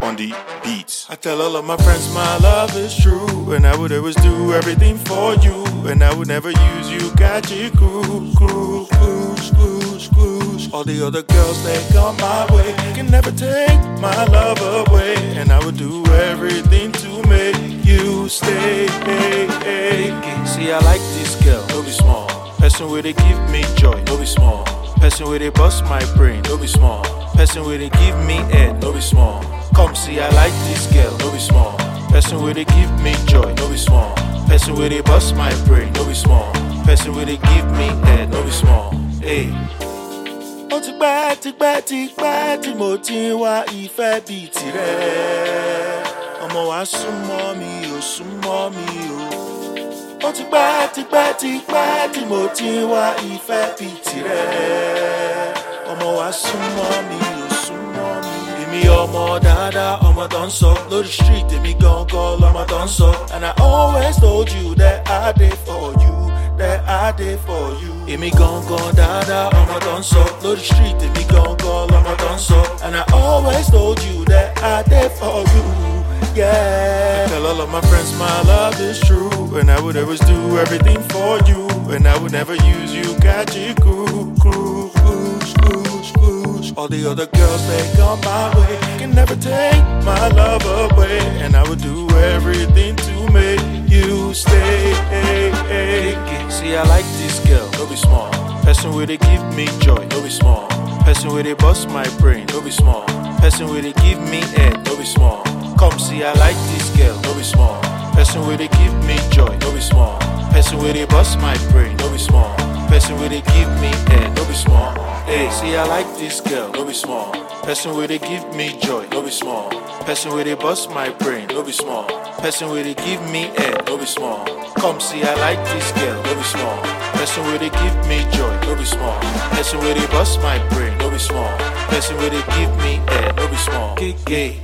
On the beats. I tell all of my friends my love is true, and I would always do everything for you, and I would never use you, got you cool, cool, cool, cool. All the other girls they come my way can never take my love away, and I would do everything to make you stay. See, I like this girl, no be small. Person where they give me joy, no be small. Person where they bust my brain, no be small. Person where they give me head, no be small. Come see, I like this girl, no be small. Person where they give me joy, no be small. Person where they bust my brain, no be small. Person where they give me head, no be small. Hey. Ó ti pẹ́ ti pẹ́ ti pẹ́ tí mo ti wá ìfẹ́ bíi tirẹ̀. Ọmọ wa súnmọ́ mi ò súnmọ́ mi o. Ó ti pẹ́ ti pẹ́ ti pẹ́ tí mo ti wá ìfẹ́ bíi tirẹ̀. Ọmọ wa súnmọ́ mi ò súnmọ́ mi. Èmi ọmọ dáadáa, ọmọ tó ń sọ lórí street, èmi gangan lọmọ tó ń sọ. And I always told you that I dey for you, that I did for you. Èmi gangan dáadáa, ọmọ tó ń sọ lórí street, èmi gangan lọmọ tó ń sọ. And I always told you that I did for you. Yeah. I tell all of my friends my love is true, and I would always do everything for you, and I would never use you, got you cool, cool, cool, cool. All the other girls they come my way can never take my love away, and I would do everything to make you stay. See, I like this girl, no be small. Person where they give me joy, no be small. Person where they bust my brain, no be small. Person where they give me head, no be small. Come see, I like this girl, no be small. Person where they give me joy, no be small. Person where they bust my brain, no be small. Person where they give me head, no be small. Hey, see, I like this girl, no be small. Person where they give me joy, no be small. Person where they bust my brain, no be small. Person where they give me head, no be small. Come see, I like this girl, no be small. Person where they give me joy, no be small. Person where they bust my brain, no be small. Person where they give me head, no be small. Gay, gay.